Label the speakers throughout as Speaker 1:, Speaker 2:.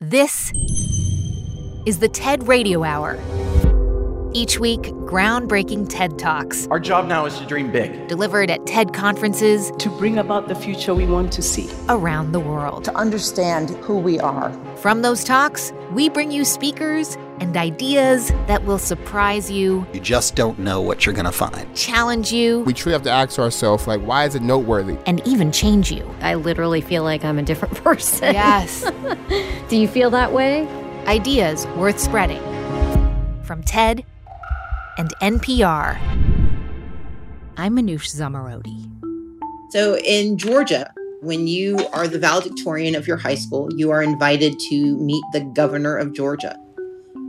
Speaker 1: This is the TED Radio Hour. Each week, groundbreaking TED Talks.
Speaker 2: Our job now is to dream big.
Speaker 1: Delivered at TED conferences
Speaker 3: to bring about the future we want to see
Speaker 1: around the world.
Speaker 4: To understand who we are.
Speaker 1: From those talks, we bring you speakers and ideas that will surprise you.
Speaker 5: You just don't know what you're going to find.
Speaker 1: Challenge you.
Speaker 6: We truly have to ask ourselves, like, why is it noteworthy?
Speaker 1: And even change you.
Speaker 7: I literally feel like I'm a different person.
Speaker 1: Yes.
Speaker 7: Do you feel that way?
Speaker 1: Ideas worth spreading. From TED and NPR. I'm Manoush Zomorodi.
Speaker 8: So in Georgia, when you are the valedictorian of your high school, you are invited to meet the governor of Georgia.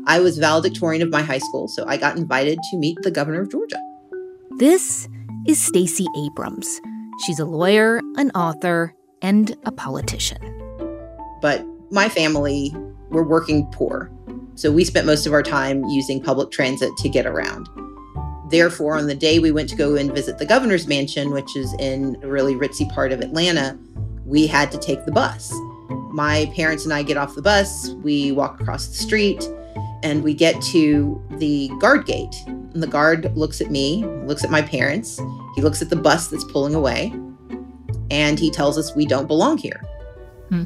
Speaker 8: I was valedictorian of my high school, so I got invited to meet the governor of Georgia.
Speaker 1: This is Stacey Abrams. She's a lawyer, an author, and a politician.
Speaker 8: But my family were working poor. So we spent most of our time using public transit to get around. Therefore, on the day we went to go and visit the governor's mansion, which is in a really ritzy part of Atlanta, we had to take the bus. My parents and I get off the bus, we walk across the street, and we get to the guard gate. And the guard looks at me, looks at my parents, he looks at the bus that's pulling away, and he tells us we don't belong here. Hmm.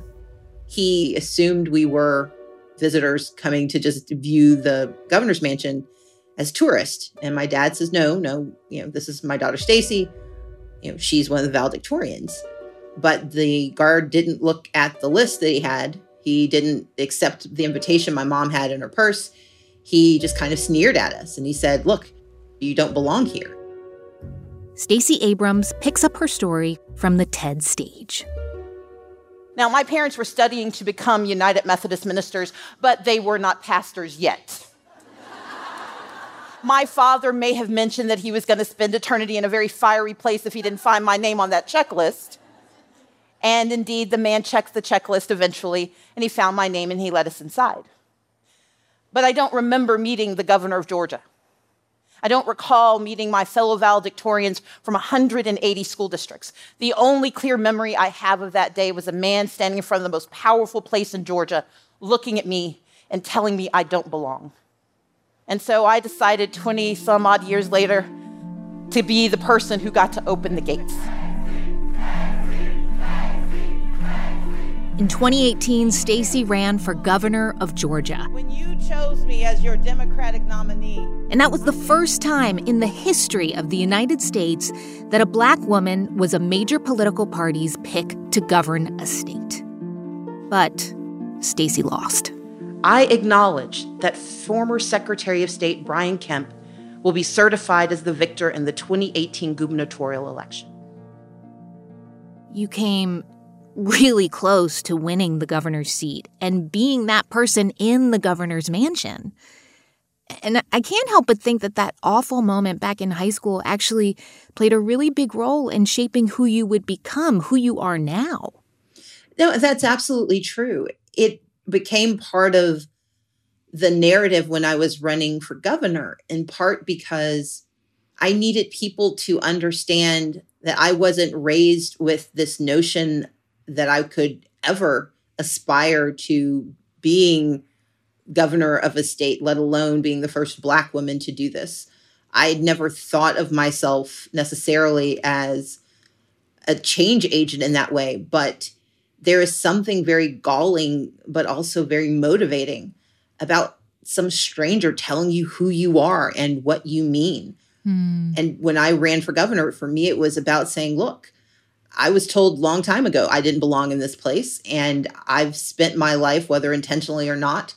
Speaker 8: He assumed we were visitors coming to just view the governor's mansion as tourists. And my dad says, no, no, you know, this is my daughter Stacey. You know, she's one of the valedictorians. But the guard didn't look at the list that he had. He didn't accept the invitation my mom had in her purse. He just kind of sneered at us and he said, look, you don't belong here.
Speaker 1: Stacey Abrams picks up her story from the TED stage.
Speaker 9: Now, my parents were studying to become United Methodist ministers, but they were not pastors yet. my father may have mentioned that he was going to spend eternity in a very fiery place if he didn't find my name on that checklist. And indeed, the man checked the checklist eventually, and he found my name and he let us inside. But I don't remember meeting the governor of Georgia. I don't recall meeting my fellow valedictorians from 180 school districts. The only clear memory I have of that day was a man standing in front of the most powerful place in Georgia, looking at me and telling me I don't belong. And so I decided 20 some odd years later to be the person who got to open the gates.
Speaker 1: In 2018, Stacey ran for governor of Georgia.
Speaker 9: When you chose me as your Democratic nominee.
Speaker 1: And that was the first time in the history of the United States that a black woman was a major political party's pick to govern a state. But Stacey lost.
Speaker 8: I acknowledge that former Secretary of State Brian Kemp will be certified as the victor in the 2018 gubernatorial election.
Speaker 1: You came really close to winning the governor's seat and being that person in the governor's mansion. And I can't help but think that that awful moment back in high school actually played a really big role in shaping who you would become, who you are now.
Speaker 8: No, that's absolutely true. It became part of the narrative when I was running for governor, in part because I needed people to understand that I wasn't raised with this notion that I could ever aspire to being governor of a state, let alone being the first Black woman to do this. I had never thought of myself necessarily as a change agent in that way, but there is something very galling, but also very motivating about some stranger telling you who you are and what you mean. Hmm. And when I ran for governor, for me, it was about saying, look, I was told long time ago I didn't belong in this place. And I've spent my life, whether intentionally or not,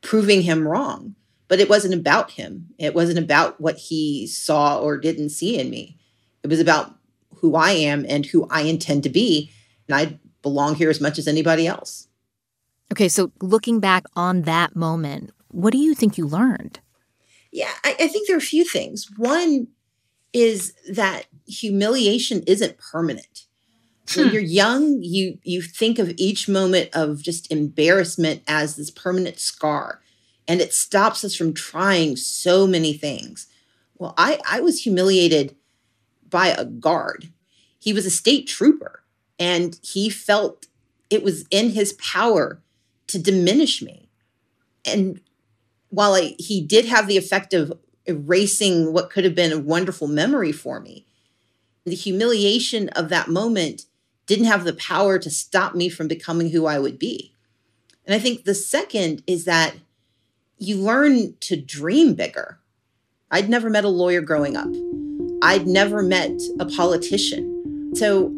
Speaker 8: proving him wrong. But it wasn't about him. It wasn't about what he saw or didn't see in me. It was about who I am and who I intend to be. And I belong here as much as anybody else.
Speaker 1: Okay, so looking back on that moment, what do you think you learned?
Speaker 8: Yeah, I, I think there are a few things. One is that humiliation isn't permanent. When hmm. you're young, you you think of each moment of just embarrassment as this permanent scar, and it stops us from trying so many things. Well, I I was humiliated by a guard. He was a state trooper, and he felt it was in his power to diminish me. And while I, he did have the effect of erasing what could have been a wonderful memory for me, the humiliation of that moment didn't have the power to stop me from becoming who I would be. And I think the second is that you learn to dream bigger. I'd never met a lawyer growing up. I'd never met a politician. So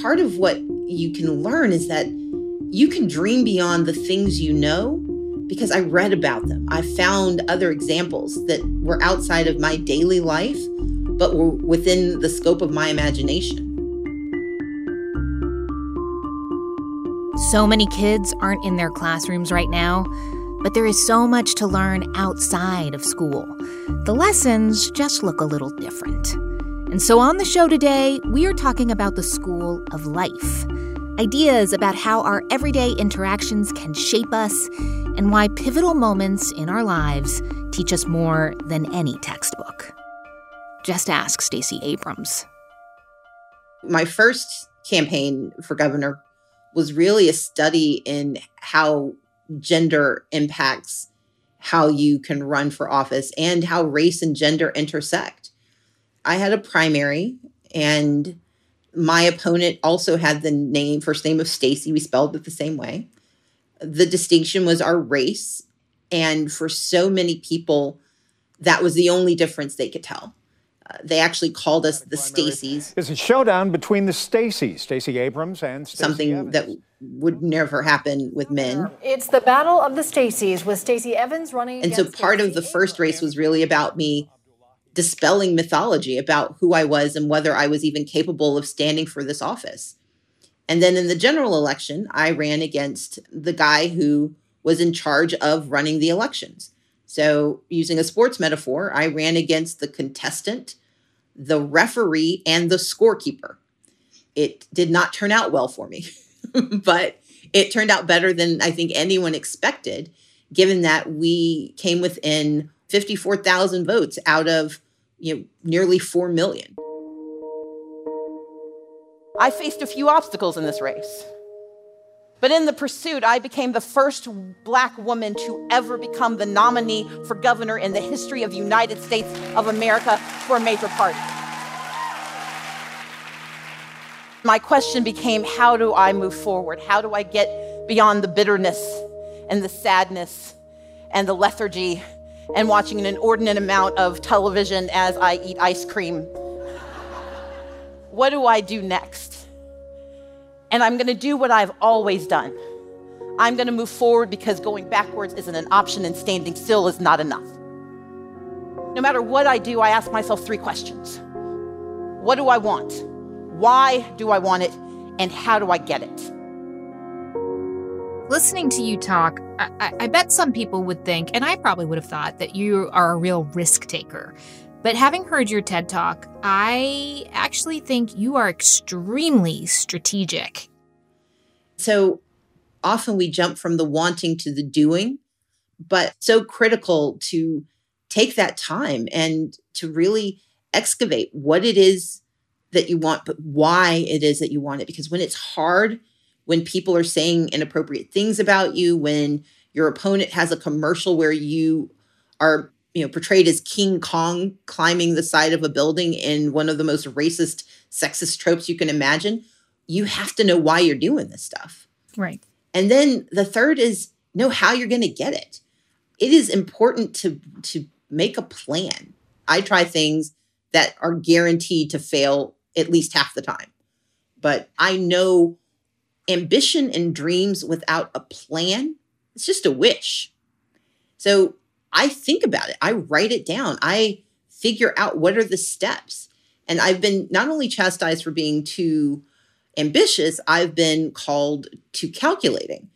Speaker 8: part of what you can learn is that you can dream beyond the things you know because I read about them. I found other examples that were outside of my daily life, but were within the scope of my imagination.
Speaker 1: So many kids aren't in their classrooms right now, but there is so much to learn outside of school. The lessons just look a little different. And so on the show today, we are talking about the school of life ideas about how our everyday interactions can shape us, and why pivotal moments in our lives teach us more than any textbook. Just ask Stacey Abrams.
Speaker 8: My first campaign for governor was really a study in how gender impacts how you can run for office and how race and gender intersect. I had a primary and my opponent also had the name first name of Stacey. We spelled it the same way. The distinction was our race, and for so many people, that was the only difference they could tell. They actually called us the Stacys.
Speaker 10: It's a showdown between the Stacys, Stacey Abrams and Stacey
Speaker 8: something
Speaker 10: Evans.
Speaker 8: that would never happen with men.
Speaker 11: It's the battle of the Stacys with Stacey Evans running.
Speaker 8: And so part of the first race was really about me dispelling mythology about who I was and whether I was even capable of standing for this office. And then in the general election, I ran against the guy who was in charge of running the elections. So, using a sports metaphor, I ran against the contestant, the referee, and the scorekeeper. It did not turn out well for me, but it turned out better than I think anyone expected, given that we came within 54,000 votes out of you know, nearly 4 million.
Speaker 9: I faced a few obstacles in this race. But in the pursuit, I became the first black woman to ever become the nominee for governor in the history of United States of America for a major party. My question became how do I move forward? How do I get beyond the bitterness and the sadness and the lethargy and watching an inordinate amount of television as I eat ice cream. what do I do next? And I'm gonna do what I've always done. I'm gonna move forward because going backwards isn't an option and standing still is not enough. No matter what I do, I ask myself three questions What do I want? Why do I want it? And how do I get it?
Speaker 1: Listening to you talk, I, I, bet some people would think, and I probably would have thought, that you are a real risk taker. But having heard your TED talk, I actually think you are extremely strategic.
Speaker 8: So often we jump from the wanting to the doing, but so critical to take that time and to really excavate what it is that you want, but why it is that you want it. Because when it's hard, when people are saying inappropriate things about you, when your opponent has a commercial where you are you know portrayed as king kong climbing the side of a building in one of the most racist sexist tropes you can imagine you have to know why you're doing this stuff.
Speaker 1: Right.
Speaker 8: And then the third is know how you're going to get it. It is important to to make a plan. I try things that are guaranteed to fail at least half the time. But i know ambition and dreams without a plan, it's just a wish. So I think about it, I write it down, I figure out what are the steps. And I've been not only chastised for being too ambitious, I've been called too calculating.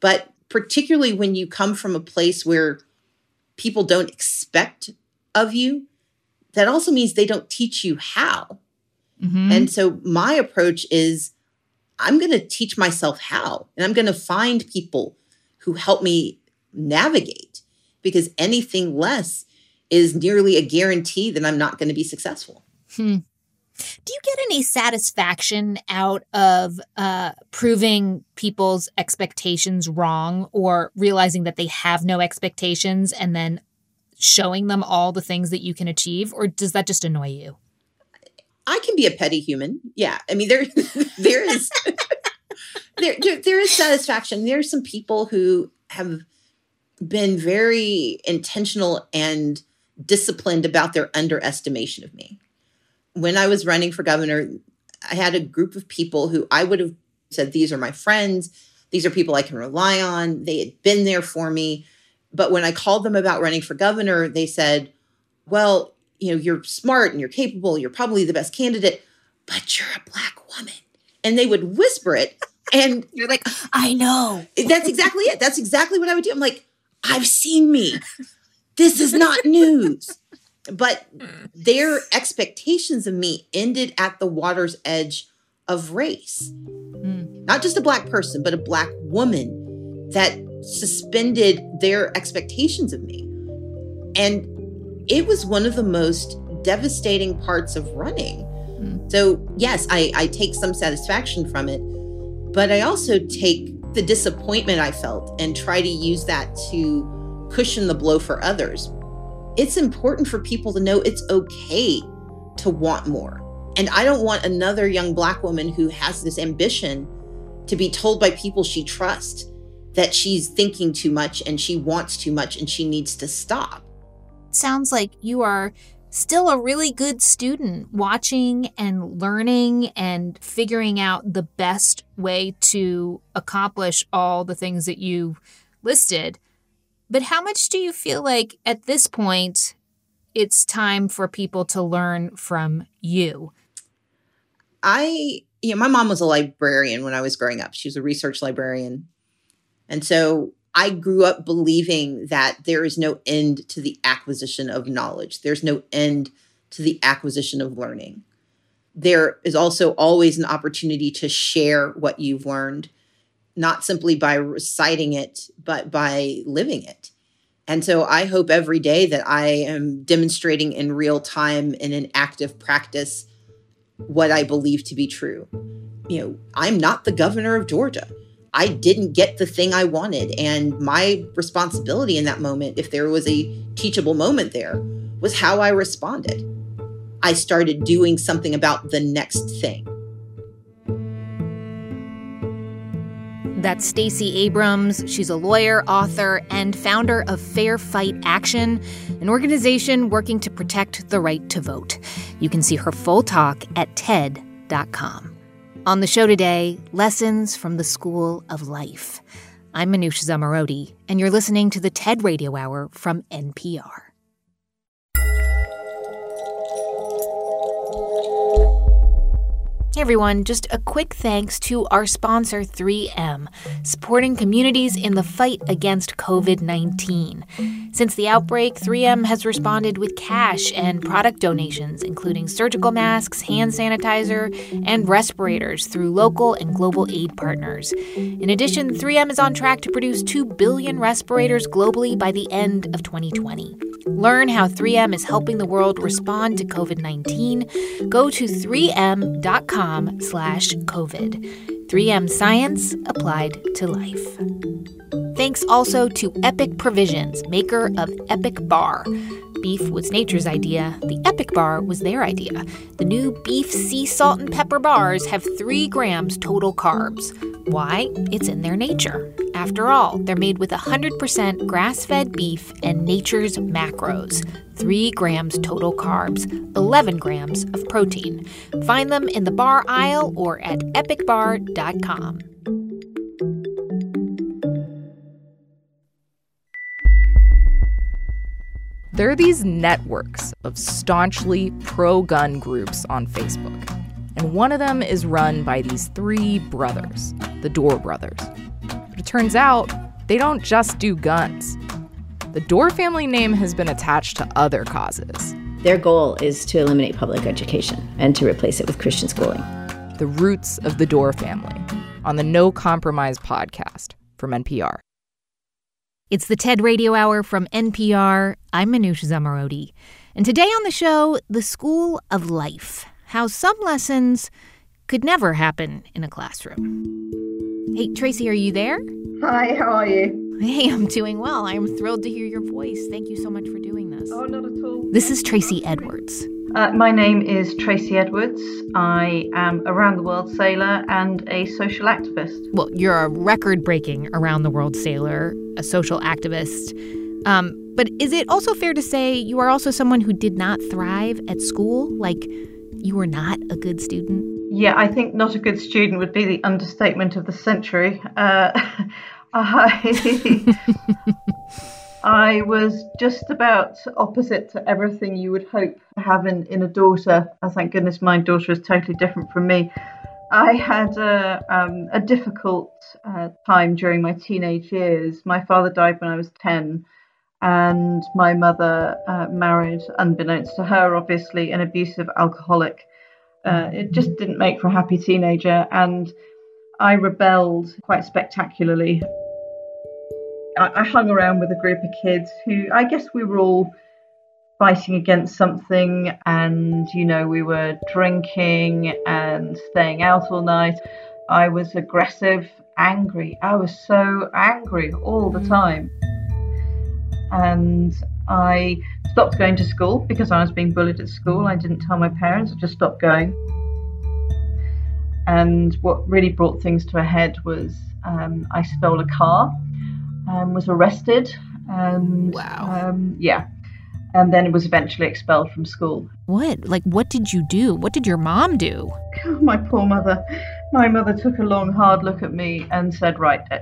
Speaker 8: But particularly when you come from a place where people don't expect of you, that also means they don't teach you how. Mm-hmm. And so my approach is I'm going to teach myself how, and I'm going to find people who help me navigate because anything less is nearly a guarantee that I'm not going to be successful.
Speaker 1: Hmm. Do you get any satisfaction out of uh, proving people's expectations wrong or realizing that they have no expectations and then showing them all the things that you can achieve? Or does that just annoy you?
Speaker 8: I can be a petty human. Yeah. I mean, there, there is. there, there, there is satisfaction. There are some people who have been very intentional and disciplined about their underestimation of me. When I was running for governor, I had a group of people who I would have said, These are my friends. These are people I can rely on. They had been there for me. But when I called them about running for governor, they said, Well, you know, you're smart and you're capable. You're probably the best candidate, but you're a black woman. And they would whisper it. And
Speaker 1: you're like, I know.
Speaker 8: That's exactly it. That's exactly what I would do. I'm like, I've seen me. This is not news. But their expectations of me ended at the water's edge of race. Mm. Not just a black person, but a black woman that suspended their expectations of me. And it was one of the most devastating parts of running. Mm. So, yes, I, I take some satisfaction from it, but I also take the disappointment I felt and try to use that to cushion the blow for others. It's important for people to know it's okay to want more. And I don't want another young Black woman who has this ambition to be told by people she trusts that she's thinking too much and she wants too much and she needs to stop.
Speaker 1: Sounds like you are still a really good student, watching and learning and figuring out the best way to accomplish all the things that you listed. But how much do you feel like at this point it's time for people to learn from you?
Speaker 8: I, you know, my mom was a librarian when I was growing up. She was a research librarian. And so I grew up believing that there is no end to the acquisition of knowledge. There's no end to the acquisition of learning. There is also always an opportunity to share what you've learned, not simply by reciting it, but by living it. And so I hope every day that I am demonstrating in real time in an active practice what I believe to be true. You know, I'm not the governor of Georgia. I didn't get the thing I wanted. And my responsibility in that moment, if there was a teachable moment there, was how I responded. I started doing something about the next thing.
Speaker 1: That's Stacey Abrams. She's a lawyer, author, and founder of Fair Fight Action, an organization working to protect the right to vote. You can see her full talk at TED.com. On the show today, lessons from the School of Life. I'm Manoush Zomorodi, and you're listening to the TED Radio Hour from NPR. Hey everyone, just a quick thanks to our sponsor 3M, supporting communities in the fight against COVID 19. Since the outbreak, 3M has responded with cash and product donations, including surgical masks, hand sanitizer, and respirators through local and global aid partners. In addition, 3M is on track to produce 2 billion respirators globally by the end of 2020. Learn how 3M is helping the world respond to COVID-19. Go to 3m.com slash COVID. 3M Science applied to life. Thanks also to Epic Provisions, maker of Epic Bar. Beef was nature's idea, the Epic Bar was their idea. The new beef sea salt and pepper bars have 3 grams total carbs. Why? It's in their nature. After all, they're made with 100% grass fed beef and nature's macros 3 grams total carbs, 11 grams of protein. Find them in the bar aisle or at epicbar.com.
Speaker 12: There are these networks of staunchly pro gun groups on Facebook. And one of them is run by these three brothers, the Dorr brothers. But it turns out they don't just do guns. The Dorr family name has been attached to other causes.
Speaker 13: Their goal is to eliminate public education and to replace it with Christian schooling.
Speaker 12: The Roots of the Dorr Family on the No Compromise podcast from NPR.
Speaker 1: It's the TED Radio Hour from NPR. I'm Manoush Zomorodi. And today on the show, the School of Life how some lessons could never happen in a classroom. Hey, Tracy, are you there?
Speaker 14: Hi, how are you?
Speaker 1: Hey, I'm doing well. I'm thrilled to hear your voice. Thank you so much for doing this.
Speaker 14: Oh, not at all.
Speaker 1: This is Tracy Edwards.
Speaker 14: Uh, my name is Tracy Edwards. I am a round the world sailor and a social activist.
Speaker 1: Well, you're a record breaking around the world sailor, a social activist. Um, but is it also fair to say you are also someone who did not thrive at school? Like, you were not a good student?
Speaker 14: Yeah, I think not a good student would be the understatement of the century. Uh, I, I was just about opposite to everything you would hope to have in, in a daughter. Oh, thank goodness my daughter is totally different from me. I had a, um, a difficult uh, time during my teenage years. My father died when I was 10, and my mother uh, married, unbeknownst to her, obviously, an abusive alcoholic. Uh, it just didn't make for a happy teenager, and I rebelled quite spectacularly. I, I hung around with a group of kids who I guess we were all fighting against something, and you know, we were drinking and staying out all night. I was aggressive, angry. I was so angry all the time. And I stopped going to school because I was being bullied at school. I didn't tell my parents, I just stopped going. And what really brought things to a head was um, I stole a car and was arrested. And
Speaker 1: wow.
Speaker 14: Um, yeah. And then was eventually expelled from school.
Speaker 1: What? Like, what did you do? What did your mom do?
Speaker 14: Oh, my poor mother. My mother took a long, hard look at me and said, Right, uh,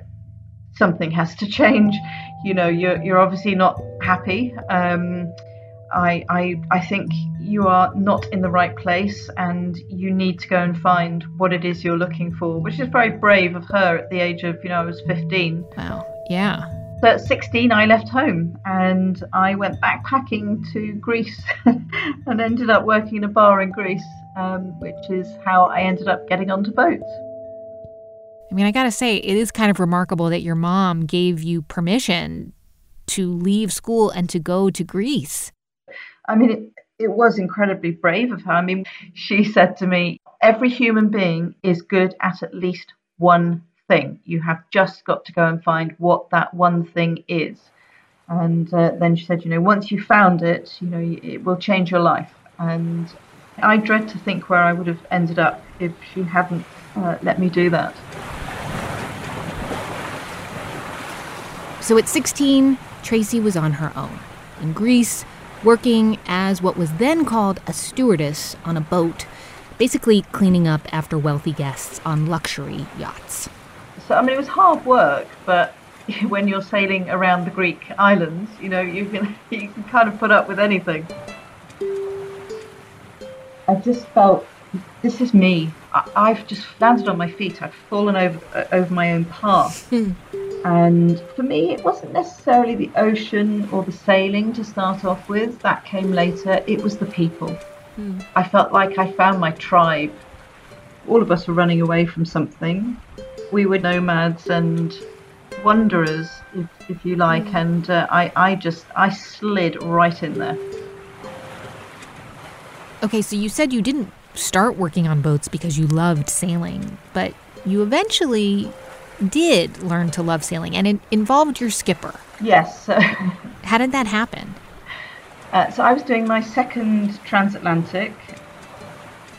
Speaker 14: something has to change. You know, you're, you're obviously not happy. Um, I, I, I think you are not in the right place and you need to go and find what it is you're looking for, which is very brave of her at the age of, you know, I was 15.
Speaker 1: Wow. Yeah.
Speaker 14: So at 16, I left home and I went backpacking to Greece and ended up working in a bar in Greece, um, which is how I ended up getting onto boats.
Speaker 1: I mean, I gotta say, it is kind of remarkable that your mom gave you permission to leave school and to go to Greece.
Speaker 14: I mean, it, it was incredibly brave of her. I mean, she said to me, every human being is good at at least one thing. You have just got to go and find what that one thing is. And uh, then she said, you know, once you found it, you know, it will change your life. And I dread to think where I would have ended up if she hadn't uh, let me do that.
Speaker 1: So at 16, Tracy was on her own in Greece, working as what was then called a stewardess on a boat, basically cleaning up after wealthy guests on luxury yachts.
Speaker 14: So, I mean, it was hard work, but when you're sailing around the Greek islands, you know, you can, you can kind of put up with anything. I just felt this is me. I, have just landed on my feet. I've fallen over uh, over my own path. and for me, it wasn't necessarily the ocean or the sailing to start off with. That came later. It was the people. Mm. I felt like I found my tribe. All of us were running away from something. We were nomads and wanderers, if, if you like, mm. and uh, I, I just I slid right in there.
Speaker 1: Okay, so you said you didn't start working on boats because you loved sailing, but you eventually did learn to love sailing, and it involved your skipper.
Speaker 14: Yes.
Speaker 1: How did that happen?
Speaker 14: Uh, so I was doing my second transatlantic,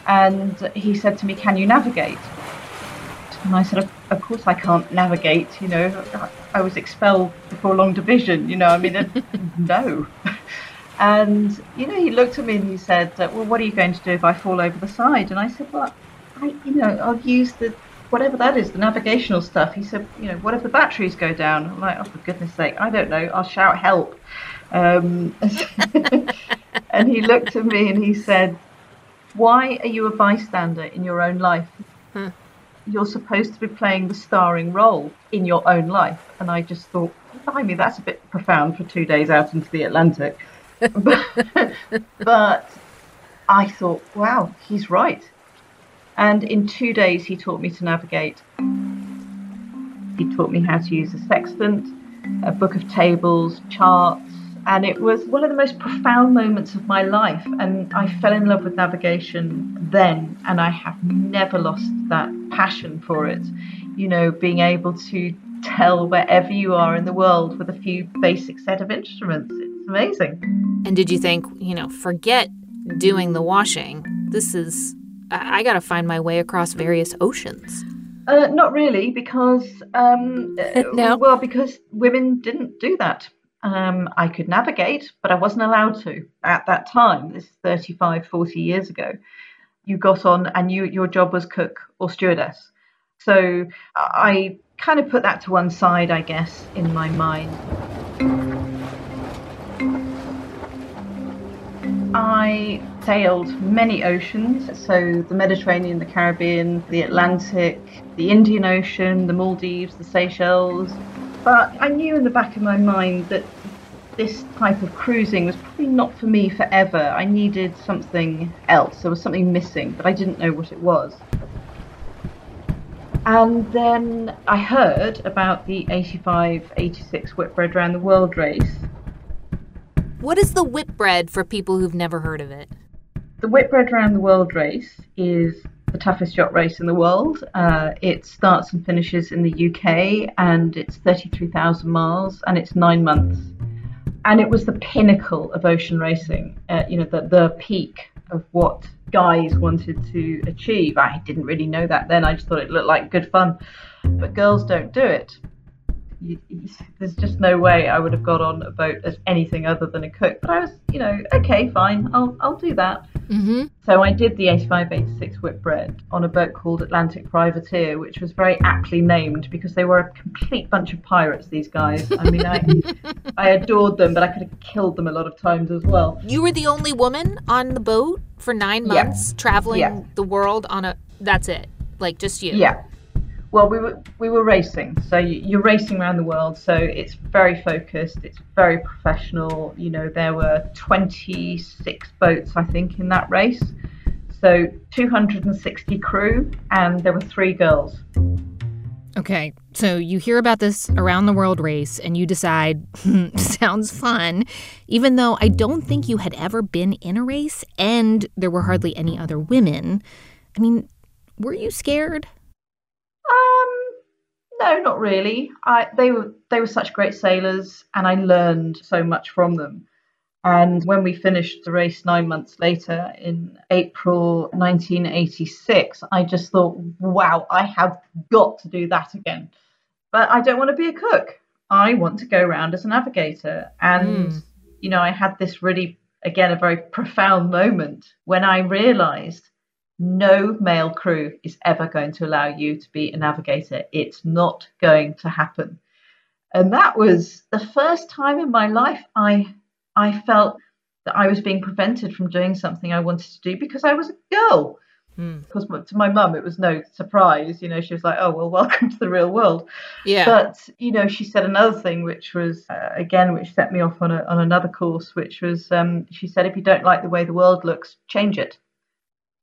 Speaker 14: and he said to me, "Can you navigate?" And I said, "Of course I can't navigate. You know, I was expelled before long division. You know, I mean, no." And you know, he looked at me and he said, "Well, what are you going to do if I fall over the side?" And I said, "Well, I, you know, I'll use the whatever that is, the navigational stuff." He said, "You know, what if the batteries go down?" I'm like, "Oh, for goodness sake, I don't know. I'll shout help." Um, and he looked at me and he said, "Why are you a bystander in your own life?" Huh. You're supposed to be playing the starring role in your own life. And I just thought, behind me, that's a bit profound for two days out into the Atlantic but, I thought, wow, he's right. And in two days, he taught me to navigate. He taught me how to use a sextant, a book of tables, charts, And it was one of the most profound moments of my life. And I fell in love with navigation then, and I have never lost that passion for it. You know, being able to tell wherever you are in the world with a few basic set of instruments. Amazing.
Speaker 1: And did you think, you know, forget doing the washing? This is, I, I got to find my way across various oceans.
Speaker 14: Uh, not really, because um,
Speaker 1: no.
Speaker 14: Well, because women didn't do that. Um, I could navigate, but I wasn't allowed to at that time. This is 35, 40 years ago. You got on, and you your job was cook or stewardess. So I kind of put that to one side, I guess, in my mind. I sailed many oceans, so the Mediterranean, the Caribbean, the Atlantic, the Indian Ocean, the Maldives, the Seychelles. But I knew in the back of my mind that this type of cruising was probably not for me forever. I needed something else. There was something missing, but I didn't know what it was. And then I heard about the 85 86 Whitbread Round the World race.
Speaker 1: What is the Whitbread for people who've never heard of it?
Speaker 14: The Whitbread Round the World race is the toughest yacht race in the world. Uh, it starts and finishes in the UK and it's 33,000 miles and it's nine months. And it was the pinnacle of ocean racing, uh, you know, the, the peak of what guys wanted to achieve. I didn't really know that then. I just thought it looked like good fun. But girls don't do it you, there's just no way I would have got on a boat as anything other than a cook. But I was, you know, okay, fine, I'll I'll do that.
Speaker 1: Mm-hmm.
Speaker 14: So I did the 85 86 Whitbread on a boat called Atlantic Privateer, which was very aptly named because they were a complete bunch of pirates. These guys. I mean, I I adored them, but I could have killed them a lot of times as well.
Speaker 1: You were the only woman on the boat for nine months,
Speaker 14: yeah.
Speaker 1: traveling
Speaker 14: yeah.
Speaker 1: the world on a. That's it. Like just you.
Speaker 14: Yeah. Well, we were we were racing, so you're racing around the world. So it's very focused. It's very professional. You know, there were 26 boats, I think, in that race. So 260 crew, and there were three girls.
Speaker 1: Okay, so you hear about this around the world race, and you decide, hmm, sounds fun, even though I don't think you had ever been in a race, and there were hardly any other women. I mean, were you scared?
Speaker 14: No, not really. I they were they were such great sailors, and I learned so much from them. And when we finished the race nine months later in April 1986, I just thought, wow, I have got to do that again. But I don't want to be a cook. I want to go around as a navigator. And, mm. you know, I had this really, again, a very profound moment when I realized no male crew is ever going to allow you to be a navigator. It's not going to happen. And that was the first time in my life I I felt that I was being prevented from doing something I wanted to do because I was a girl.
Speaker 1: Mm.
Speaker 14: Because to my mum, it was no surprise. You know, she was like, "Oh well, welcome to the real world."
Speaker 1: Yeah.
Speaker 14: But you know, she said another thing, which was uh, again, which set me off on a, on another course, which was um, she said, "If you don't like the way the world looks, change it."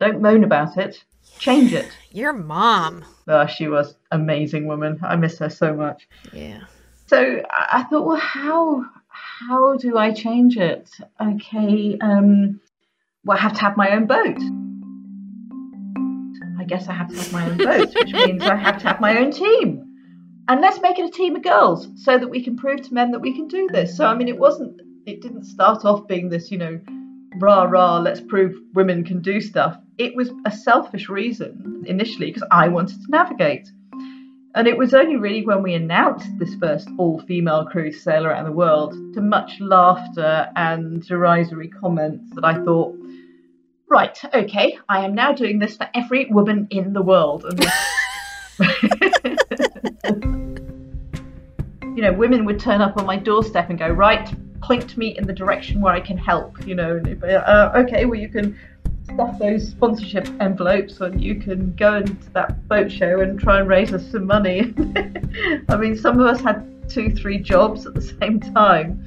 Speaker 14: Don't moan about it. Change it.
Speaker 1: Your mom.
Speaker 14: Oh, she was amazing woman. I miss her so much.
Speaker 1: Yeah.
Speaker 14: So I thought, well, how how do I change it? Okay, um, well, I have to have my own boat. I guess I have to have my own boat, which means I have to have my own team. And let's make it a team of girls so that we can prove to men that we can do this. So I mean, it wasn't. It didn't start off being this, you know, rah rah, let's prove women can do stuff. It was a selfish reason initially because I wanted to navigate. And it was only really when we announced this first all female crew to sail around the world, to much laughter and derisory comments, that I thought, right, okay, I am now doing this for every woman in the world. you know, women would turn up on my doorstep and go, right, point me in the direction where I can help, you know. Uh, okay, well, you can stuff those sponsorship envelopes and you can go into that boat show and try and raise us some money. I mean, some of us had two, three jobs at the same time.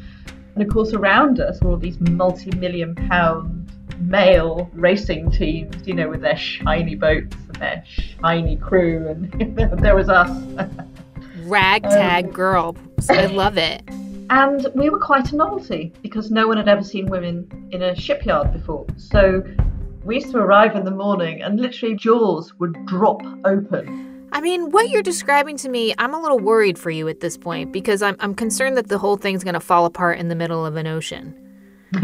Speaker 14: And of course, around us were all these multi million pound male racing teams, you know, with their shiny boats and their shiny crew. And there was us.
Speaker 1: Ragtag um, girl. I love it.
Speaker 14: And we were quite a novelty because no one had ever seen women in a shipyard before. So we used to arrive in the morning and literally jaws would drop open.
Speaker 12: I mean, what you're describing to me, I'm a little worried for you at this point because I'm, I'm concerned that the whole thing's going to fall apart in the middle of an ocean.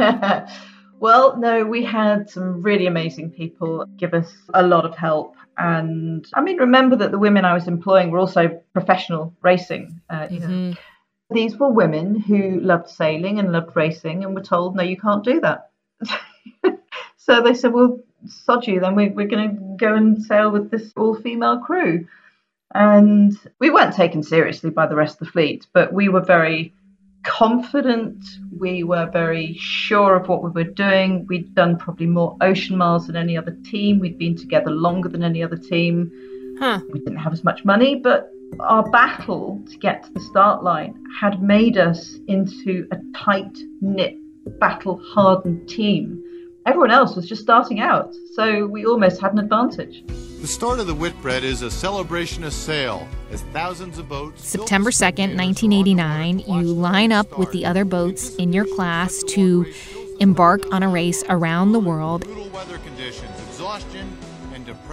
Speaker 14: well, no, we had some really amazing people give us a lot of help. And I mean, remember that the women I was employing were also professional racing. Uh, you mm-hmm. know. These were women who loved sailing and loved racing and were told, no, you can't do that. so they said, well, sod you, then we, we're going to go and sail with this all female crew. And we weren't taken seriously by the rest of the fleet, but we were very confident. We were very sure of what we were doing. We'd done probably more ocean miles than any other team. We'd been together longer than any other team. Huh. We didn't have as much money, but our battle to get to the start line had made us into a tight knit, battle hardened team. Everyone else was just starting out, so we almost had an advantage.
Speaker 15: The start of the Whitbread is a celebration of sail as thousands of boats.
Speaker 1: September 2nd, 1989, you line up with the other boats in your class to embark on a race around the world.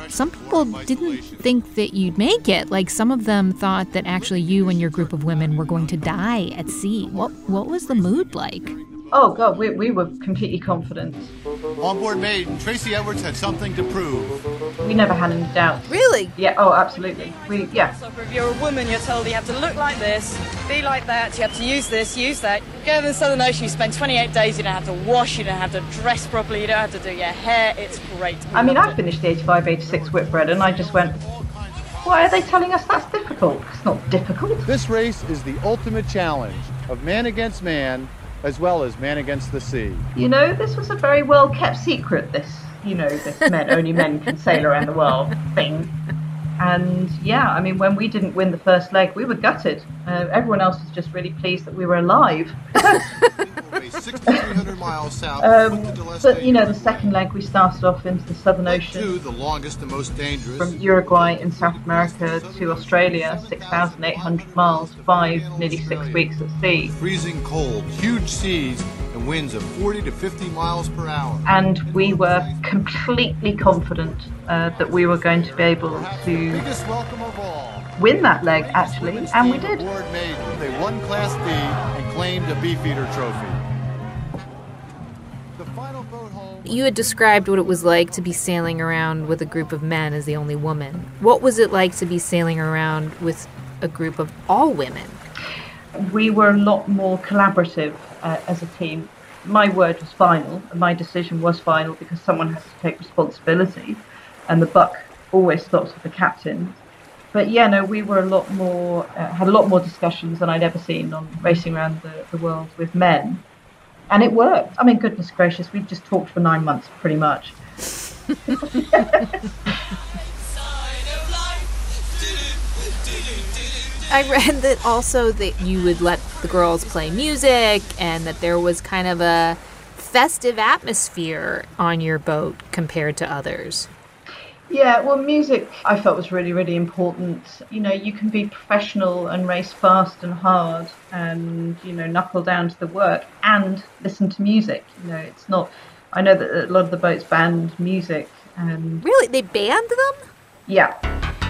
Speaker 1: Some people didn't think that you'd make it. Like some of them thought that actually you and your group of women were going to die at sea. What what was the mood like?
Speaker 14: Oh God, we, we were completely confident.
Speaker 15: Onboard Maiden Tracy Edwards had something to prove.
Speaker 14: We never had any doubts.
Speaker 12: Really?
Speaker 14: Yeah. Oh, absolutely. We yeah.
Speaker 16: So if you're a woman, you're told you have to look like this, be like that. You have to use this, use that. Go to the Southern Ocean. You spend 28 days. You don't have to wash. You don't have to dress properly. You don't have to do your hair. It's great.
Speaker 14: I mean, I finished the 85, 86 Whitbread, and I just went. Why are they telling us that's difficult? It's not difficult.
Speaker 15: This race is the ultimate challenge of man against man as well as Man Against the Sea.
Speaker 14: You know, this was a very well kept secret, this, you know, this men, only men can sail around the world thing. And yeah, I mean, when we didn't win the first leg, we were gutted. Uh, everyone else was just really pleased that we were alive.
Speaker 15: 6,300 miles south.
Speaker 14: Um, but you know, the second leg we started off into the Southern Ocean.
Speaker 15: The longest and most dangerous.
Speaker 14: From Uruguay in South America to Australia, 6,800 miles, five, nearly six weeks at sea.
Speaker 15: Freezing cold, huge seas, and winds of 40 to 50 miles per hour.
Speaker 14: And we were completely confident uh, that we were going to be able to win that leg, actually, and we did.
Speaker 15: They won Class B and claimed a Beefeater trophy.
Speaker 12: You had described what it was like to be sailing around with a group of men as the only woman. What was it like to be sailing around with a group of all women?
Speaker 14: We were a lot more collaborative uh, as a team. My word was final, and my decision was final because someone has to take responsibility, and the buck always stops with the captain. But yeah, no, we were a lot more, uh, had a lot more discussions than I'd ever seen on racing around the, the world with men and it worked. I mean, goodness gracious, we just talked for nine months, pretty much.
Speaker 12: I read that also that you would let the girls play music and that there was kind of a festive atmosphere on your boat compared to others.
Speaker 14: Yeah, well, music I felt was really, really important. You know, you can be professional and race fast and hard and, you know, knuckle down to the work and listen to music. You know, it's not, I know that a lot of the boats banned music. And
Speaker 12: really? They banned them?
Speaker 14: Yeah.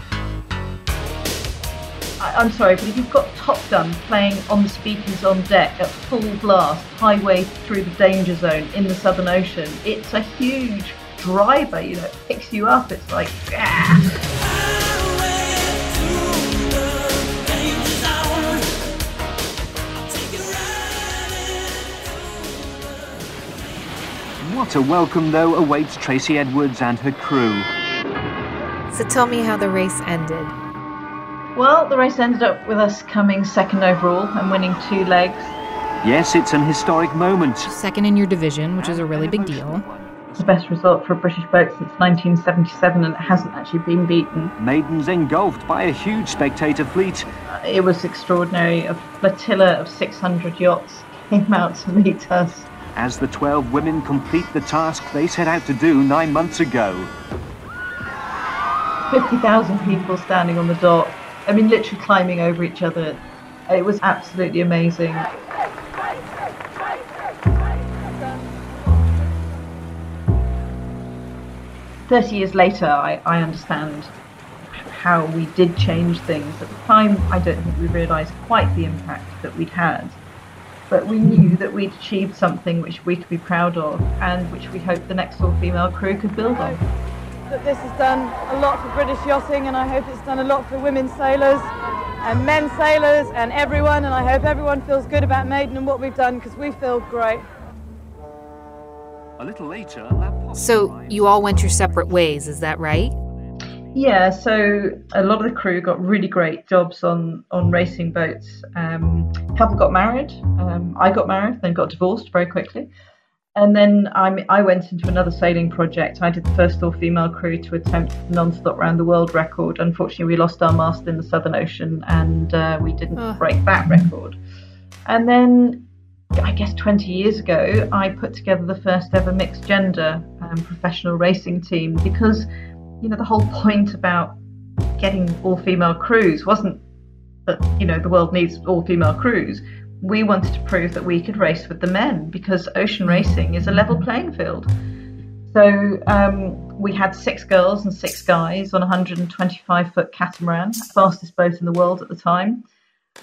Speaker 14: I, am sorry, but if you've got Top Gun playing on the speakers on deck at full blast, highway through the danger zone in the Southern Ocean, it's a huge driver, you know, it picks you up. It's like, ah.
Speaker 17: What a welcome, though, awaits Tracy Edwards and her crew.
Speaker 12: So tell me how the race ended.
Speaker 14: Well, the race ended up with us coming second overall and winning two legs.
Speaker 17: Yes, it's an historic moment.
Speaker 1: Second in your division, which is a really big deal.
Speaker 14: It's the best result for a British boat since 1977 and it hasn't actually been beaten.
Speaker 17: Maidens engulfed by a huge spectator fleet.
Speaker 14: Uh, it was extraordinary. A flotilla of 600 yachts came out to meet us.
Speaker 17: As the 12 women complete the task they set out to do nine months ago.
Speaker 14: 50,000 people standing on the dock. I mean, literally climbing over each other. It was absolutely amazing. Thirty years later, I, I understand how we did change things. At the time, I don't think we realised quite the impact that we'd had, but we knew that we'd achieved something which we could be proud of and which we hoped the next all-female crew could build on.
Speaker 16: That this has done a lot for British yachting, and I hope it's done a lot for women sailors and men sailors and everyone. And I hope everyone feels good about Maiden and what we've done because we feel great.
Speaker 17: A little later,
Speaker 12: So you all went your separate ways, is that right?
Speaker 14: Yeah, so a lot of the crew got really great jobs on on racing boats. Um, a couple got married. Um, I got married, then got divorced very quickly. And then I, I went into another sailing project. I did the first all female crew to attempt non-stop round the world record. Unfortunately, we lost our mast in the Southern Ocean and uh, we didn't
Speaker 12: Oh.
Speaker 14: break that record. And then, I guess 20 years ago, I put together the first ever mixed gender um, professional racing team because, you know, the whole point about getting all female crews wasn't that, you know, the world needs all female crews we wanted to prove that we could race with the men because ocean racing is a level playing field. So um, we had six girls and six guys on a 125 foot catamaran, fastest boat in the world at the time,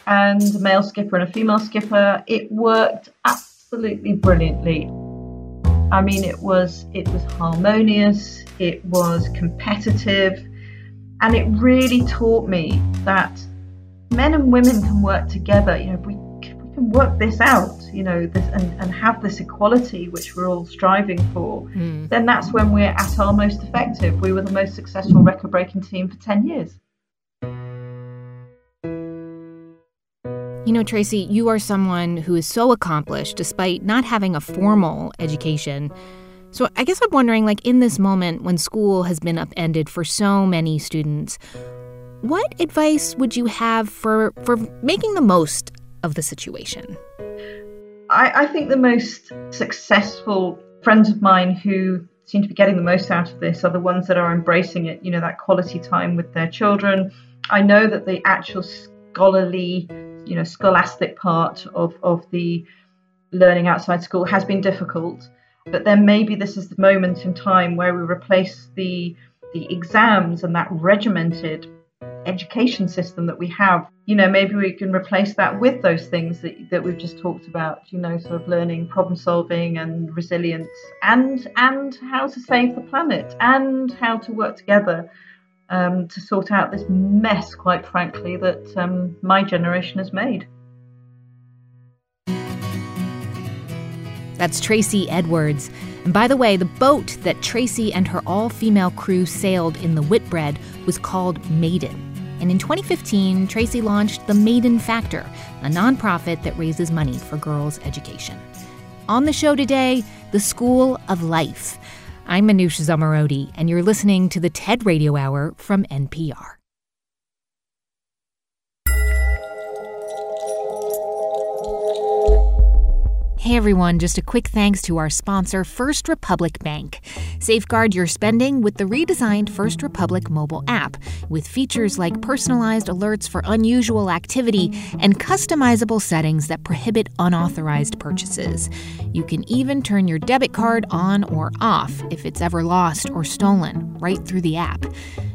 Speaker 14: and a male skipper and a female skipper. It worked absolutely brilliantly. I mean, it was it was harmonious, it was competitive, and it really taught me that men and women can work together. You know, we can work this out, you know, this and, and have this equality which we're all striving for, hmm. then that's when we're at our most effective. We were the most successful record breaking team for 10 years.
Speaker 1: You know, Tracy, you are someone who is so accomplished despite not having a formal education. So I guess I'm wondering, like, in this moment when school has been upended for so many students, what advice would you have for for making the most of the situation?
Speaker 14: I, I think the most successful friends of mine who seem to be getting the most out of this are the ones that are embracing it, you know, that quality time with their children. I know that the actual scholarly, you know, scholastic part of, of the learning outside school has been difficult, but then maybe this is the moment in time where we replace the the exams and that regimented education system that we have you know maybe we can replace that with those things that, that we've just talked about you know sort of learning problem solving and resilience and and how to save the planet and how to work together um, to sort out this mess quite frankly that um, my generation has made
Speaker 1: That's Tracy Edwards. And by the way, the boat that Tracy and her all female crew sailed in the Whitbread was called Maiden. And in 2015, Tracy launched the Maiden Factor, a nonprofit that raises money for girls' education. On the show today, the School of Life. I'm Manoush Zomorodi, and you're listening to the TED Radio Hour from NPR. Hey everyone, just a quick thanks to our sponsor, First Republic Bank. Safeguard your spending with the redesigned First Republic mobile app, with features like personalized alerts for unusual activity and customizable settings that prohibit unauthorized purchases. You can even turn your debit card on or off if it's ever lost or stolen, right through the app.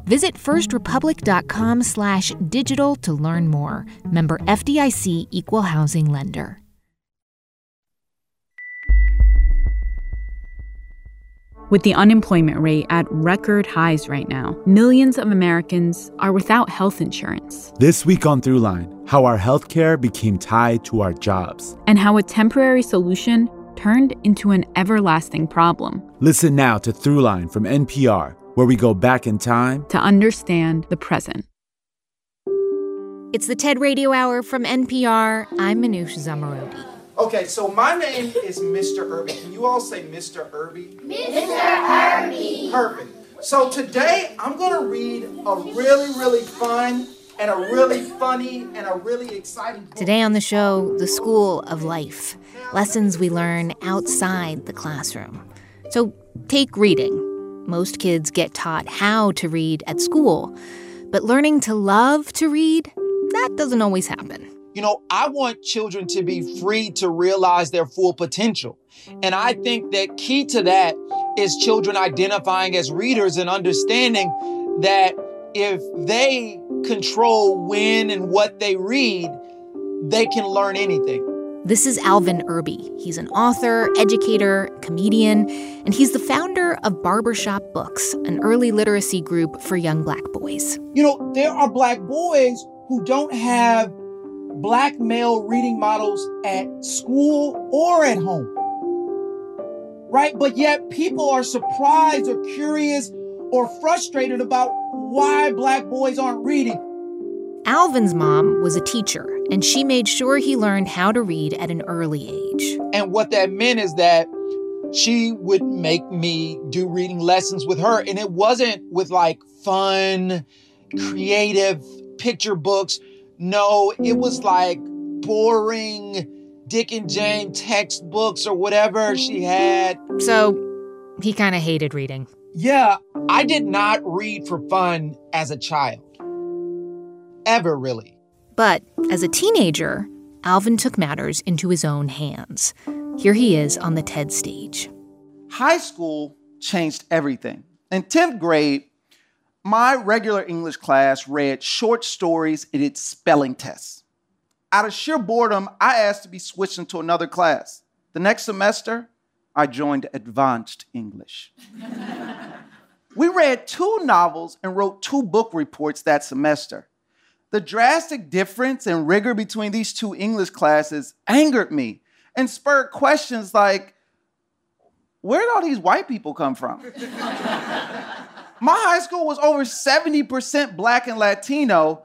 Speaker 1: Visit firstrepublic.com slash digital to learn more. Member FDIC Equal Housing Lender.
Speaker 18: With the unemployment rate at record highs right now, millions of Americans are without health insurance.
Speaker 19: This week on Throughline, how our healthcare became tied to our jobs.
Speaker 18: And how a temporary solution turned into an everlasting problem.
Speaker 19: Listen now to Throughline from NPR, where we go back in time
Speaker 18: to understand the present.
Speaker 1: It's the TED Radio Hour from NPR. I'm Manoush Zomorodi.
Speaker 2: Okay, so my name is Mr. Irby. Can you all say Mr. Irby?
Speaker 20: Mr. Irby.
Speaker 2: Perfect. So today I'm going to read a really, really fun and a really funny and a really exciting book.
Speaker 1: Today on the show, The School of Life lessons we learn outside the classroom. So take reading. Most kids get taught how to read at school, but learning to love to read, that doesn't always happen.
Speaker 21: You know, I want children to be free to realize their full potential. And I think that key to that is children identifying as readers and understanding that if they control when and what they read, they can learn anything.
Speaker 1: This is Alvin Irby. He's an author, educator, comedian, and he's the founder of Barbershop Books, an early literacy group for young black boys.
Speaker 21: You know, there are black boys who don't have black male reading models at school or at home. Right? But yet people are surprised or curious or frustrated about why black boys aren't reading.
Speaker 1: Alvin's mom was a teacher, and she made sure he learned how to read at an early age.
Speaker 21: And what that meant is that she would make me do reading lessons with her. And it wasn't with like fun, creative picture books. No, it was like boring Dick and Jane textbooks or whatever she had.
Speaker 1: So he kind of hated reading.
Speaker 21: Yeah, I did not read for fun as a child. Ever, really.
Speaker 1: But as a teenager, Alvin took matters into his own hands. Here he is on the TED stage.
Speaker 2: High school changed everything. In 10th grade, my regular English class read short stories and its spelling tests. Out of sheer boredom, I asked to be switched into another class. The next semester, I joined advanced English. we read two novels and wrote two book reports that semester. The drastic difference and rigor between these two English classes angered me and spurred questions like where did all these white people come from? My high school was over 70% black and Latino,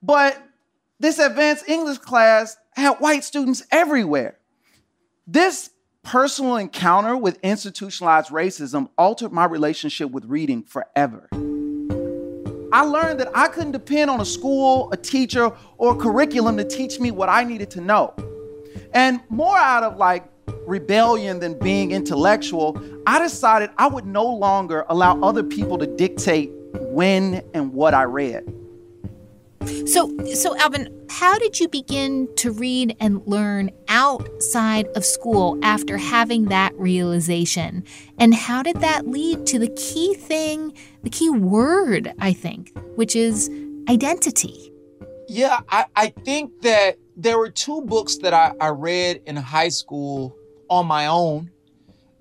Speaker 2: but this advanced English class had white students everywhere. This personal encounter with institutionalized racism altered my relationship with reading forever. I learned that I couldn't depend on a school, a teacher, or a curriculum to teach me what I needed to know. And more out of like rebellion than being intellectual, I decided I would no longer allow other people to dictate when and what I read.
Speaker 1: So, so Alvin, how did you begin to read and learn outside of school after having that realization? And how did that lead to the key thing, the key word, I think, which is identity?
Speaker 21: Yeah, I, I think that there were two books that I, I read in high school on my own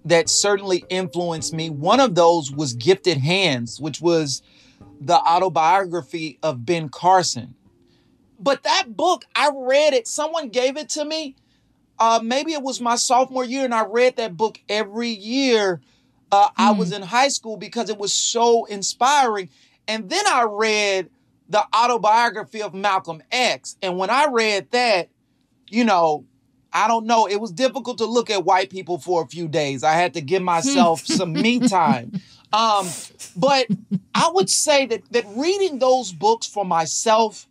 Speaker 21: that certainly influenced me. One of those was Gifted Hands, which was the autobiography of Ben Carson. But that book, I read it, someone gave it to me. Uh, maybe it was my sophomore year, and I read that book every year uh, mm. I was in high school because it was so inspiring. And then I read the autobiography of Malcolm X. And when I read that, you know, I don't know, it was difficult to look at white people for a few days. I had to give myself some me time. Um, but I would say that that reading those books for myself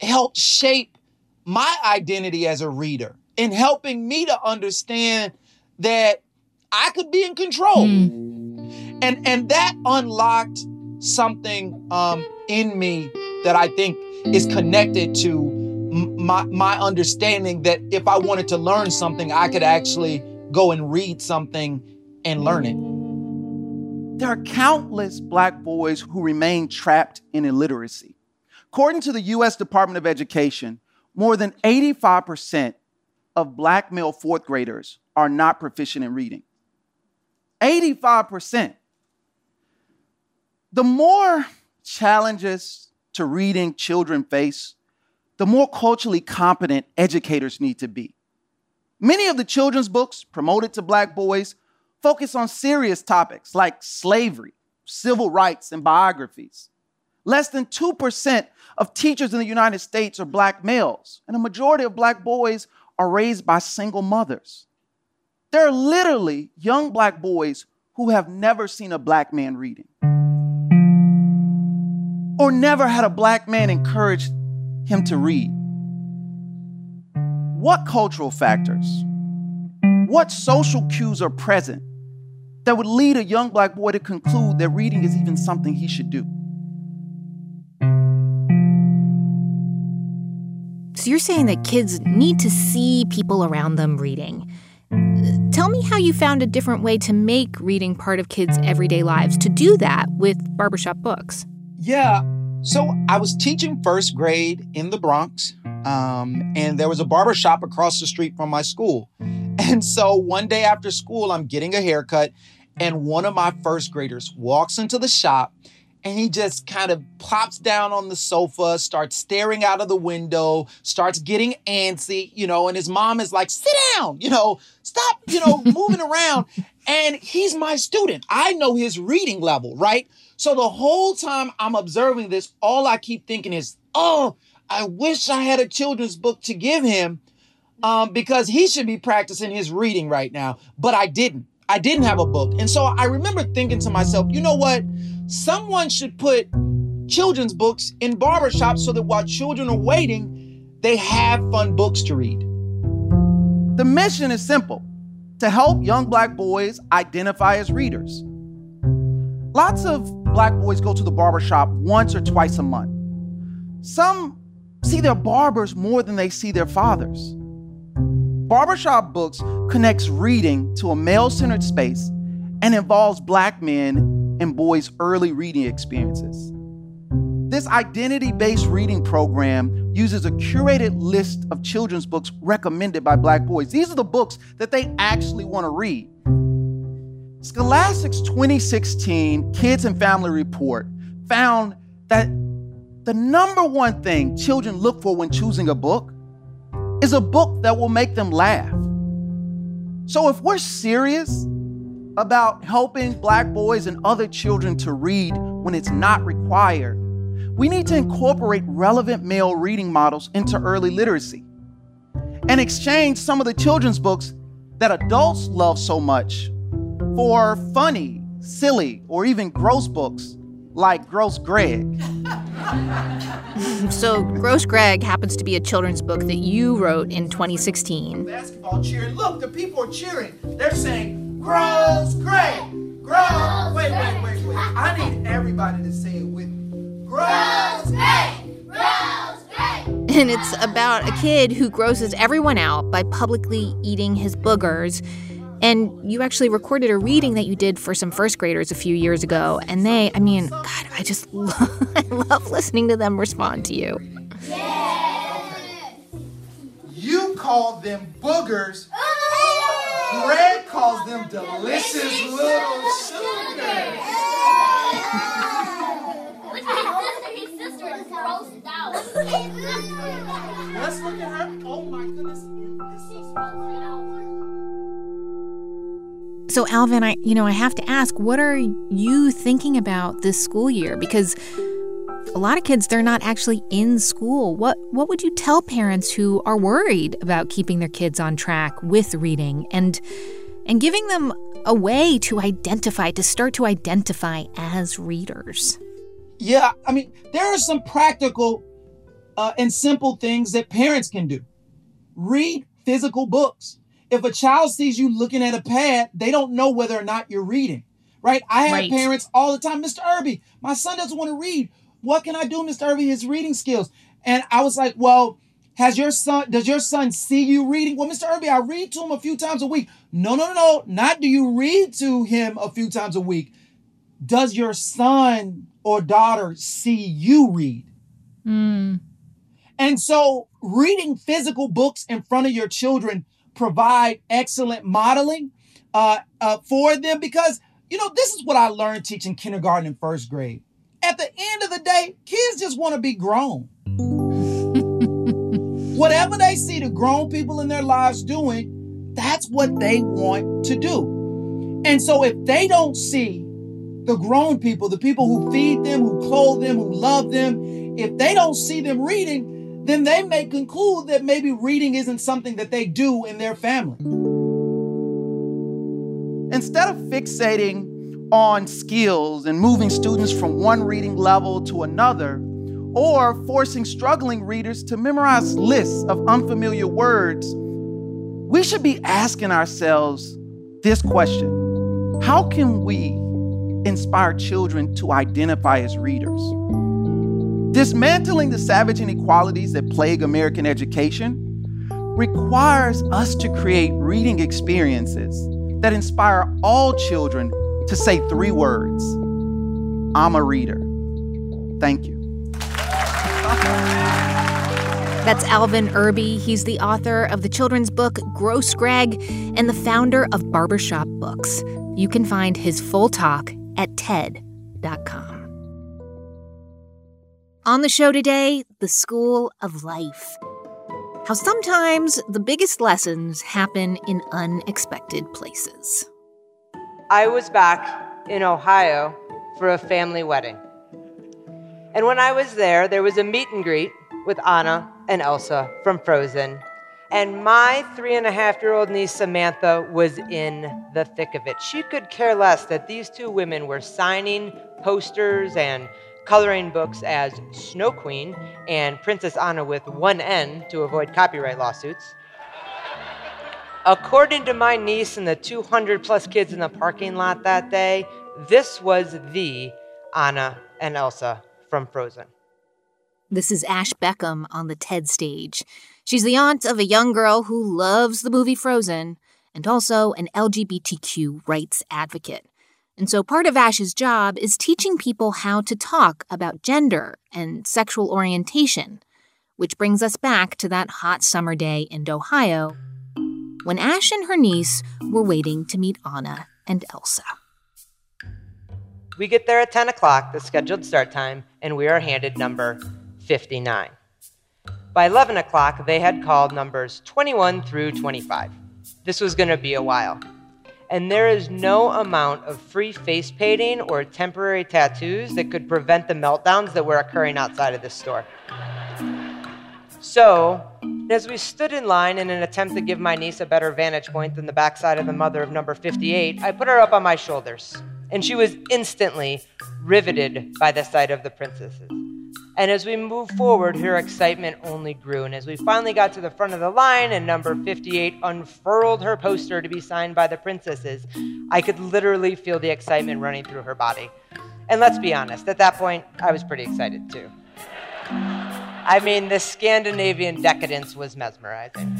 Speaker 21: helped shape my identity as a reader and helping me to understand that I could be in control. Mm. And and that unlocked something um, in me that I think is connected to my my understanding that if I wanted to learn something, I could actually go and read something and learn it.
Speaker 2: There are countless black boys who remain trapped in illiteracy. According to the US Department of Education, more than 85% of black male fourth graders are not proficient in reading. 85%. The more challenges to reading children face, the more culturally competent educators need to be. Many of the children's books promoted to black boys focus on serious topics like slavery, civil rights, and biographies. Less than 2% of teachers in the United States are black males, and a majority of black boys are raised by single mothers. There are literally young black boys who have never seen a black man reading or never had a black man encourage him to read. What cultural factors, what social cues are present that would lead a young black boy to conclude that reading is even something he should do.
Speaker 1: So you're saying that kids need to see people around them reading. Tell me how you found a different way to make reading part of kids' everyday lives, to do that with barbershop books.
Speaker 21: Yeah. So I was teaching first grade in the Bronx, um, and there was a barbershop across the street from my school. And so one day after school, I'm getting a haircut, and one of my first graders walks into the shop and he just kind of plops down on the sofa, starts staring out of the window, starts getting antsy, you know, and his mom is like, sit down, you know, stop, you know, moving around. And he's my student. I know his reading level, right? So the whole time I'm observing this, all I keep thinking is, oh, I wish I had a children's book to give him um, because he should be practicing his reading right now. But I didn't. I didn't have a book. And so I remember thinking to myself, you know what? Someone should put children's books in barbershops so that while children are waiting, they have fun books to read.
Speaker 2: The mission is simple to help young black boys identify as readers. Lots of black boys go to the barbershop once or twice a month. Some see their barbers more than they see their fathers. Barbershop Books connects reading to a male centered space and involves black men and boys' early reading experiences. This identity based reading program uses a curated list of children's books recommended by black boys. These are the books that they actually want to read. Scholastic's 2016 Kids and Family Report found that the number one thing children look for when choosing a book is a book that will make them laugh. So if we're serious about helping black boys and other children to read when it's not required, we need to incorporate relevant male reading models into early literacy and exchange some of the children's books that adults love so much for funny, silly, or even gross books like Gross Greg.
Speaker 1: so, Gross Greg happens to be a children's book that you wrote in 2016.
Speaker 2: Basketball cheering. Look, the people are cheering. They're saying, Gross Greg! Gross! Wait, wait, wait, wait. I need everybody to say it with me. Gross Greg!
Speaker 1: Gross Greg! And it's about a kid who grosses everyone out by publicly eating his boogers. And you actually recorded a reading that you did for some first graders a few years ago. And they, I mean, God, I just love, I love listening to them respond to you.
Speaker 2: Yeah. You call them boogers. Oh! Greg calls them delicious little sugars. Let's look at her. Oh my goodness.
Speaker 1: So Alvin, I you know, I have to ask, what are you thinking about this school year because a lot of kids they're not actually in school. What what would you tell parents who are worried about keeping their kids on track with reading and and giving them a way to identify to start to identify as readers?
Speaker 21: Yeah, I mean, there are some practical uh, and simple things that parents can do. Read physical books. If a child sees you looking at a pad, they don't know whether or not you're reading, right? I have right. parents all the time, Mr. Irby, my son doesn't want to read. What can I do, Mr. Irby? His reading skills. And I was like, well, has your son, does your son see you reading? Well, Mr. Irby, I read to him a few times a week. No, no, no, no. Not do you read to him a few times a week. Does your son or daughter see you read?
Speaker 1: Mm.
Speaker 21: And so reading physical books in front of your children provide excellent modeling uh, uh, for them because, you know, this is what I learned teaching kindergarten and first grade. At the end of the day, kids just want to be grown. Whatever they see the grown people in their lives doing, that's what they want to do. And so if they don't see the grown people, the people who feed them, who clothe them, who love them, if they don't see them reading, then they may conclude that maybe reading isn't something that they do in their family.
Speaker 2: Instead of fixating on skills and moving students from one reading level to another, or forcing struggling readers to memorize lists of unfamiliar words, we should be asking ourselves this question How can we inspire children to identify as readers? Dismantling the savage inequalities that plague American education requires us to create reading experiences that inspire all children to say three words I'm a reader. Thank you.
Speaker 1: That's Alvin Irby. He's the author of the children's book Gross Greg and the founder of Barbershop Books. You can find his full talk at TED.com. On the show today, the School of Life. How sometimes the biggest lessons happen in unexpected places.
Speaker 22: I was back in Ohio for a family wedding. And when I was there, there was a meet and greet with Anna and Elsa from Frozen. And my three and a half year old niece Samantha was in the thick of it. She could care less that these two women were signing posters and coloring books as Snow Queen and Princess Anna with one N to avoid copyright lawsuits. According to my niece and the 200 plus kids in the parking lot that day, this was the Anna and Elsa from Frozen.
Speaker 1: This is Ash Beckham on the TED stage. She's the aunt of a young girl who loves the movie Frozen and also an LGBTQ rights advocate. And so part of Ash's job is teaching people how to talk about gender and sexual orientation, which brings us back to that hot summer day in Ohio when Ash and her niece were waiting to meet Anna and Elsa.
Speaker 22: We get there at 10 o'clock, the scheduled start time, and we are handed number 59. By 11 o'clock, they had called numbers 21 through 25. This was going to be a while and there is no amount of free face painting or temporary tattoos that could prevent the meltdowns that were occurring outside of this store. So, as we stood in line in an attempt to give my niece a better vantage point than the backside of the mother of number 58, I put her up on my shoulders, and she was instantly riveted by the sight of the princesses. And as we moved forward, her excitement only grew. And as we finally got to the front of the line and number 58 unfurled her poster to be signed by the princesses, I could literally feel the excitement running through her body. And let's be honest, at that point, I was pretty excited too. I mean, the Scandinavian decadence was mesmerizing.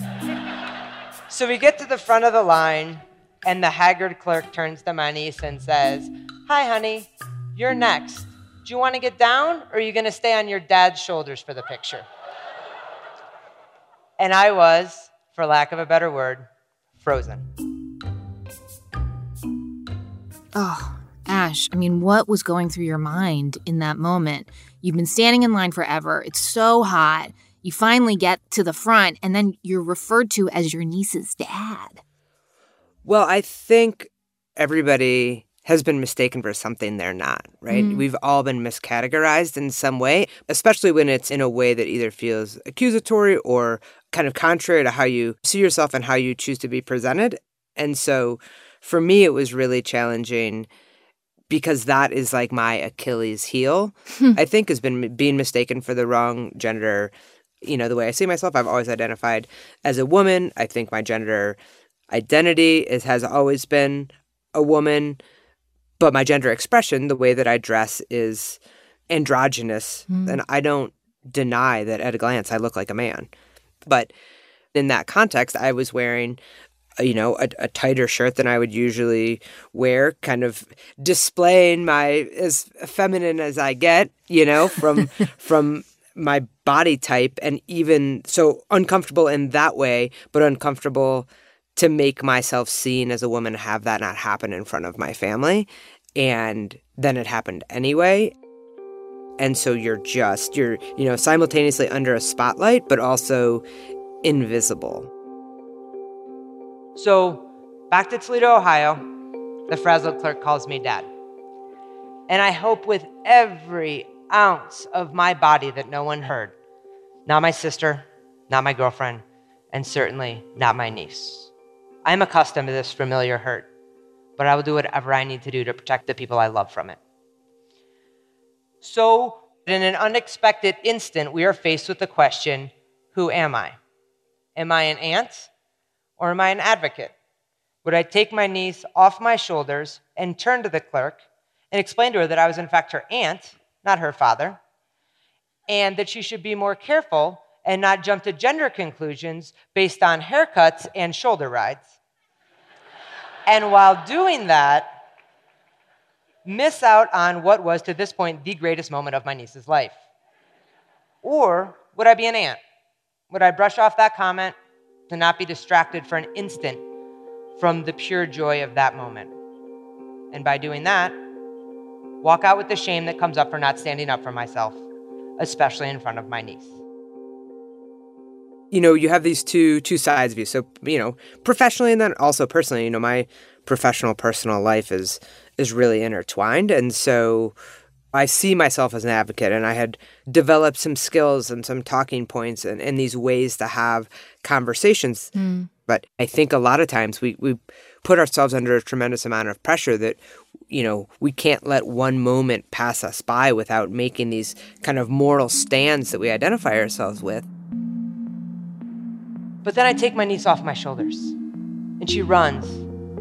Speaker 22: So we get to the front of the line, and the haggard clerk turns to my niece and says, Hi, honey, you're next. Do you want to get down or are you going to stay on your dad's shoulders for the picture? And I was, for lack of a better word, frozen.
Speaker 1: Oh, Ash, I mean, what was going through your mind in that moment? You've been standing in line forever. It's so hot. You finally get to the front, and then you're referred to as your niece's dad.
Speaker 22: Well, I think everybody has been mistaken for something they're not, right? Mm. We've all been miscategorized in some way, especially when it's in a way that either feels accusatory or kind of contrary to how you see yourself and how you choose to be presented. And so for me, it was really challenging because that is like my Achilles heel, hmm. I think, has been being mistaken for the wrong gender. You know, the way I see myself, I've always identified as a woman. I think my gender identity is, has always been a woman but my gender expression, the way that I dress, is androgynous. Mm. And I don't deny that at a glance I look like a man. But in that context, I was wearing you know a, a, tighter shirt than i would usually wear kind of displaying my as feminine as i get you know from from my body type and even so uncomfortable in that way but uncomfortable to make myself seen as a woman have that not happen in front of my family. And then it happened anyway. And so you're just you're you know simultaneously under a spotlight but also invisible. So back to toledo ohio. The frazzled clerk calls me dad. And i hope with every ounce of my body that no one heard. Not my sister not my girlfriend and certainly not my niece I'm accustomed to this familiar hurt, but I will do whatever I need to do to protect the people I love from it. So, in an unexpected instant, we are faced with the question Who am I? Am I an aunt or am I an advocate? Would I take my niece off my shoulders and turn to the clerk and explain to her that I was, in fact, her aunt, not her father, and that she should be more careful
Speaker 23: and not jump to gender conclusions based on haircuts and shoulder rides. And while doing that, miss out on what was to this point the greatest moment of my niece's life. Or would I be an aunt? Would I brush off that comment to not be distracted for an instant from the pure joy of that moment? And by doing that, walk out with the shame that comes up for not standing up for myself, especially in front of my niece. You know, you have these two two sides of you. So, you know, professionally and then also personally, you know, my professional personal life is is really intertwined. And so I see myself as an advocate, and I had developed some skills and some talking points and, and these ways to have conversations. Mm. But I think a lot of times we, we put ourselves under a tremendous amount of pressure that, you know, we can't let one moment pass us by without making these kind of moral stands that we identify ourselves with. But then I take my niece off my shoulders, and she runs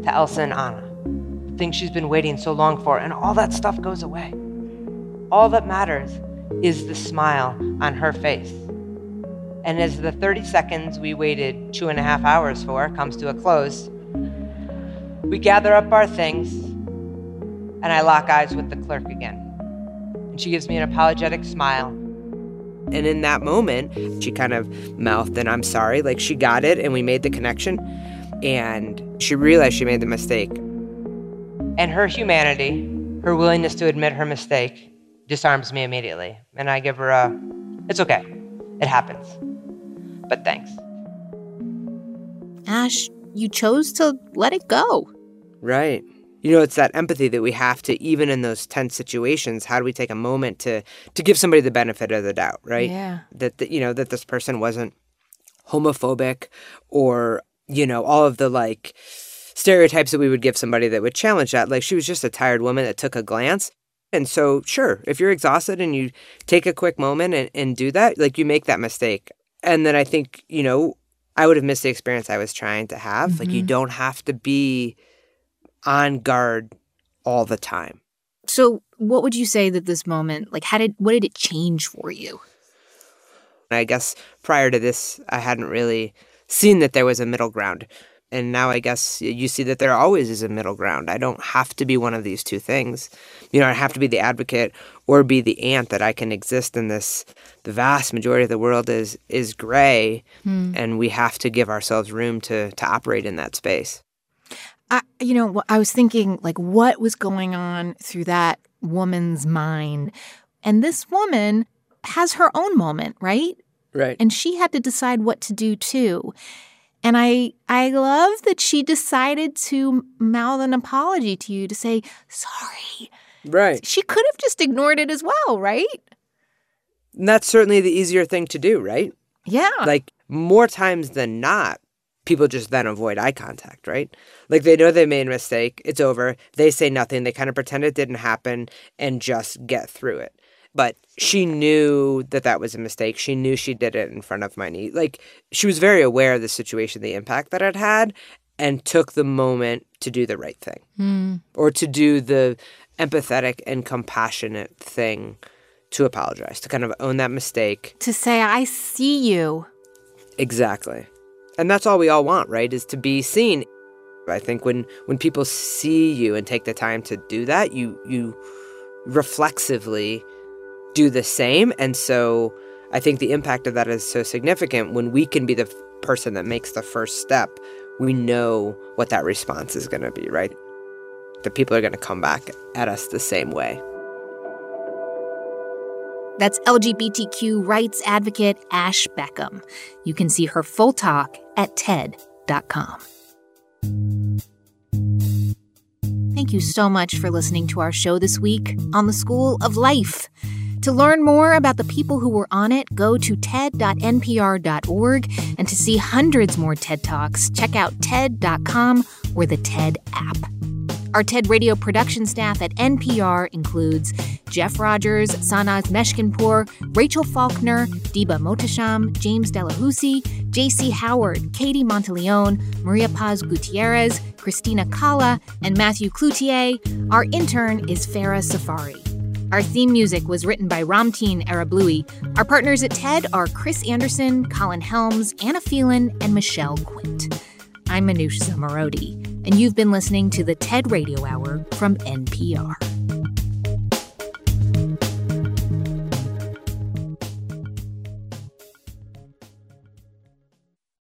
Speaker 23: to Elsa and Anna, the thing she's been waiting so long for, and all that stuff goes away. All that matters is the smile on her face. And as the 30 seconds we waited two and a half hours for comes to a close, we gather up our things and I lock eyes with the clerk again. And she gives me an apologetic smile. And in that moment, she kind of mouthed, and I'm sorry. Like she got it and we made the connection. And she realized she made the mistake. And her humanity, her willingness to admit her mistake, disarms me immediately. And I give her a, it's okay. It happens. But thanks.
Speaker 1: Ash, you chose to let it go.
Speaker 23: Right. You know, it's that empathy that we have to, even in those tense situations, how do we take a moment to to give somebody the benefit of the doubt, right?
Speaker 1: Yeah.
Speaker 23: That, that you know, that this person wasn't homophobic or, you know, all of the like stereotypes that we would give somebody that would challenge that. Like she was just a tired woman that took a glance and so, sure, if you're exhausted and you take a quick moment and, and do that, like you make that mistake. And then I think, you know, I would have missed the experience I was trying to have. Mm-hmm. Like, you mm-hmm. don't have to be on guard all the time.
Speaker 1: So, what would you say that this moment, like, how did, what did it change for you?
Speaker 23: I guess prior to this, I hadn't really seen that there was a middle ground. And now I guess you see that there always is a middle ground. I don't have to be one of these two things. You know, I have to be the advocate or be the aunt that I can exist in this. The vast majority of the world is is gray, hmm. and we have to give ourselves room to to operate in that space.
Speaker 1: I, you know, I was thinking like, what was going on through that woman's mind, and this woman has her own moment, right?
Speaker 23: Right.
Speaker 1: And she had to decide what to do too. And I I love that she decided to mouth an apology to you to say sorry.
Speaker 23: Right.
Speaker 1: She could have just ignored it as well, right?
Speaker 23: And that's certainly the easier thing to do, right?
Speaker 1: Yeah.
Speaker 23: Like more times than not, people just then avoid eye contact, right? Like they know they made a mistake, it's over. They say nothing, they kind of pretend it didn't happen and just get through it but she knew that that was a mistake. She knew she did it in front of my knee. Like she was very aware of the situation, the impact that it had, and took the moment to do the right thing
Speaker 1: mm.
Speaker 23: or to do the empathetic and compassionate thing to apologize, to kind of own that mistake.
Speaker 1: To say, I see you.
Speaker 23: Exactly. And that's all we all want, right? Is to be seen. I think when when people see you and take the time to do that, you you reflexively do the same. And so I think the impact of that is so significant when we can be the person that makes the first step. We know what that response is going to be, right? The people are going to come back at us the same way.
Speaker 1: That's LGBTQ rights advocate Ash Beckham. You can see her full talk at TED.com. Thank you so much for listening to our show this week on the School of Life. To learn more about the people who were on it, go to TED.npr.org. And to see hundreds more TED Talks, check out TED.com or the TED app. Our TED Radio production staff at NPR includes Jeff Rogers, Sanaz Meshkinpour, Rachel Faulkner, Diba Mohtasham, James Delahoussaye, J.C. Howard, Katie Monteleone, Maria Paz Gutierrez, Christina Cala, and Matthew Cloutier. Our intern is Farah Safari. Our theme music was written by Ramtin Arablouei. Our partners at TED are Chris Anderson, Colin Helms, Anna Phelan, and Michelle Quint. I'm Manoush Zomorodi and you've been listening to the TED Radio Hour from NPR.